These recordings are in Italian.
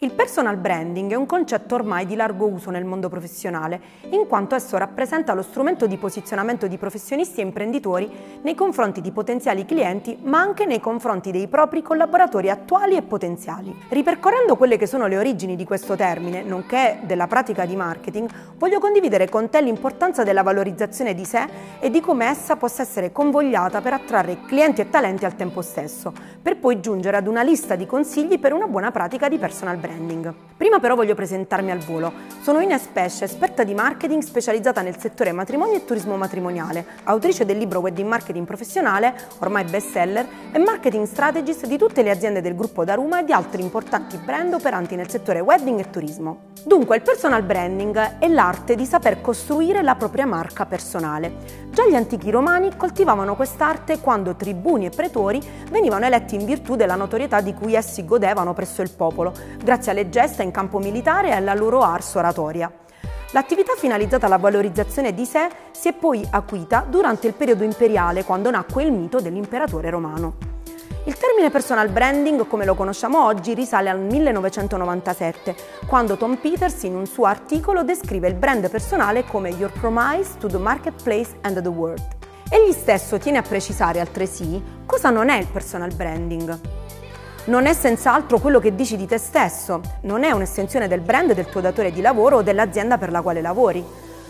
Il personal branding è un concetto ormai di largo uso nel mondo professionale, in quanto esso rappresenta lo strumento di posizionamento di professionisti e imprenditori nei confronti di potenziali clienti, ma anche nei confronti dei propri collaboratori attuali e potenziali. Ripercorrendo quelle che sono le origini di questo termine, nonché della pratica di marketing, voglio condividere con te l'importanza della valorizzazione di sé e di come essa possa essere convogliata per attrarre clienti e talenti al tempo stesso, per poi giungere ad una lista di consigli per una buona pratica di personal branding branding. Prima però voglio presentarmi al volo. Sono Ines Pesce, esperta di marketing specializzata nel settore matrimonio e turismo matrimoniale, autrice del libro Wedding Marketing Professionale, ormai bestseller, e marketing strategist di tutte le aziende del gruppo Daruma e di altri importanti brand operanti nel settore wedding e turismo. Dunque, il personal branding è l'arte di saper costruire la propria marca personale. Già gli antichi romani coltivavano quest'arte quando tribuni e pretori venivano eletti in virtù della notorietà di cui essi godevano presso il popolo, grazie alle gesta in campo militare e alla loro ars oratoria. L'attività finalizzata alla valorizzazione di sé si è poi acuita durante il periodo imperiale, quando nacque il mito dell'imperatore romano. Il termine personal branding, come lo conosciamo oggi, risale al 1997, quando Tom Peters in un suo articolo descrive il brand personale come Your Promise to the Marketplace and the World. Egli stesso tiene a precisare altresì cosa non è il personal branding. Non è senz'altro quello che dici di te stesso, non è un'estensione del brand del tuo datore di lavoro o dell'azienda per la quale lavori,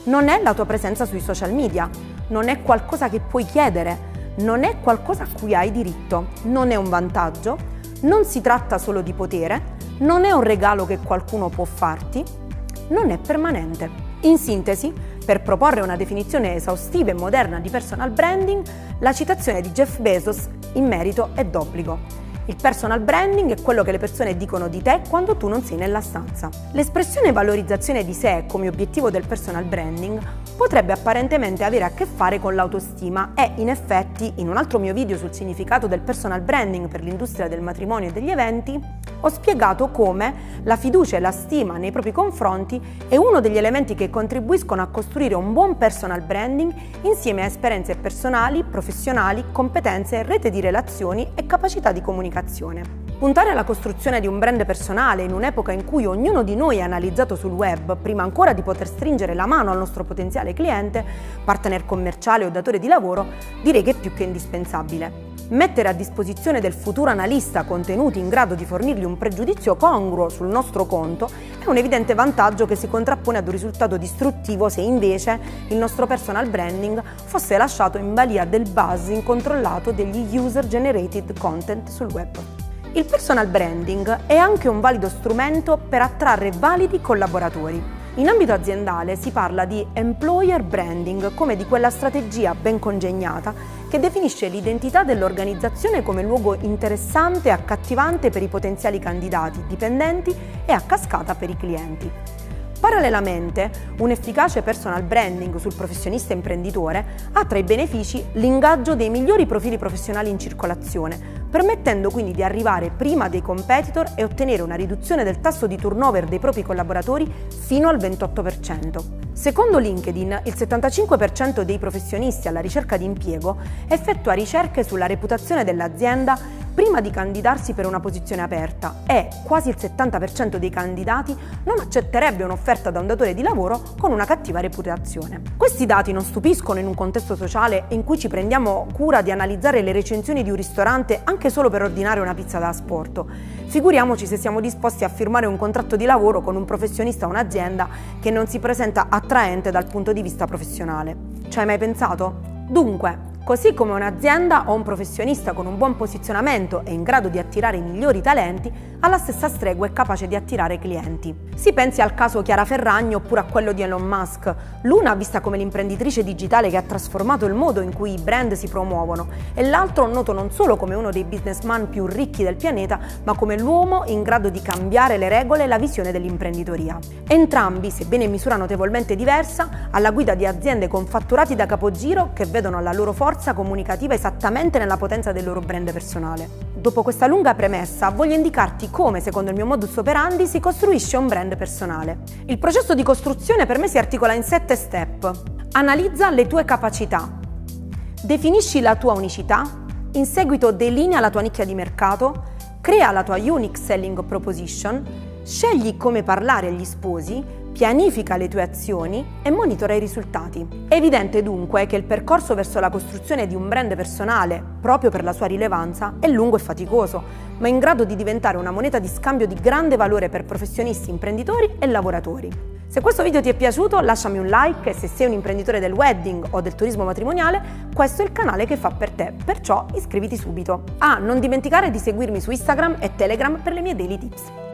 non è la tua presenza sui social media, non è qualcosa che puoi chiedere, non è qualcosa a cui hai diritto, non è un vantaggio, non si tratta solo di potere, non è un regalo che qualcuno può farti, non è permanente. In sintesi, per proporre una definizione esaustiva e moderna di personal branding, la citazione di Jeff Bezos in merito è d'obbligo. Il personal branding è quello che le persone dicono di te quando tu non sei nella stanza. L'espressione valorizzazione di sé come obiettivo del personal branding potrebbe apparentemente avere a che fare con l'autostima e in effetti in un altro mio video sul significato del personal branding per l'industria del matrimonio e degli eventi ho spiegato come la fiducia e la stima nei propri confronti è uno degli elementi che contribuiscono a costruire un buon personal branding insieme a esperienze personali, professionali, competenze, rete di relazioni e capacità di comunicazione. Puntare alla costruzione di un brand personale in un'epoca in cui ognuno di noi è analizzato sul web, prima ancora di poter stringere la mano al nostro potenziale cliente, partner commerciale o datore di lavoro, direi che è più che indispensabile. Mettere a disposizione del futuro analista contenuti in grado di fornirgli un pregiudizio congruo sul nostro conto è un evidente vantaggio che si contrappone ad un risultato distruttivo se invece il nostro personal branding fosse lasciato in balia del buzz incontrollato degli user generated content sul web. Il personal branding è anche un valido strumento per attrarre validi collaboratori. In ambito aziendale si parla di employer branding come di quella strategia ben congegnata che definisce l'identità dell'organizzazione come luogo interessante e accattivante per i potenziali candidati, dipendenti e a cascata per i clienti. Parallelamente, un efficace personal branding sul professionista imprenditore ha tra i benefici l'ingaggio dei migliori profili professionali in circolazione, permettendo quindi di arrivare prima dei competitor e ottenere una riduzione del tasso di turnover dei propri collaboratori fino al 28%. Secondo LinkedIn, il 75% dei professionisti alla ricerca di impiego effettua ricerche sulla reputazione dell'azienda prima di candidarsi per una posizione aperta e quasi il 70% dei candidati non accetterebbe un'offerta da un datore di lavoro con una cattiva reputazione. Questi dati non stupiscono in un contesto sociale in cui ci prendiamo cura di analizzare le recensioni di un ristorante anche solo per ordinare una pizza da asporto. Figuriamoci se siamo disposti a firmare un contratto di lavoro con un professionista o un'azienda che non si presenta attraente dal punto di vista professionale. Ci hai mai pensato? Dunque, Così come un'azienda o un professionista con un buon posizionamento è in grado di attirare i migliori talenti, alla stessa stregua è capace di attirare clienti. Si pensi al caso Chiara Ferragni oppure a quello di Elon Musk, l'una vista come l'imprenditrice digitale che ha trasformato il modo in cui i brand si promuovono e l'altro noto non solo come uno dei businessman più ricchi del pianeta, ma come l'uomo in grado di cambiare le regole e la visione dell'imprenditoria. Entrambi, sebbene in misura notevolmente diversa, alla guida di aziende con fatturati da capogiro che vedono la loro forza forza comunicativa esattamente nella potenza del loro brand personale. Dopo questa lunga premessa voglio indicarti come, secondo il mio modus operandi, si costruisce un brand personale. Il processo di costruzione per me si articola in sette step. Analizza le tue capacità. Definisci la tua unicità. In seguito delinea la tua nicchia di mercato. Crea la tua unique selling proposition. Scegli come parlare agli sposi, pianifica le tue azioni e monitora i risultati. È evidente dunque che il percorso verso la costruzione di un brand personale, proprio per la sua rilevanza, è lungo e faticoso, ma in grado di diventare una moneta di scambio di grande valore per professionisti, imprenditori e lavoratori. Se questo video ti è piaciuto lasciami un like e se sei un imprenditore del wedding o del turismo matrimoniale, questo è il canale che fa per te, perciò iscriviti subito. Ah, non dimenticare di seguirmi su Instagram e Telegram per le mie daily tips.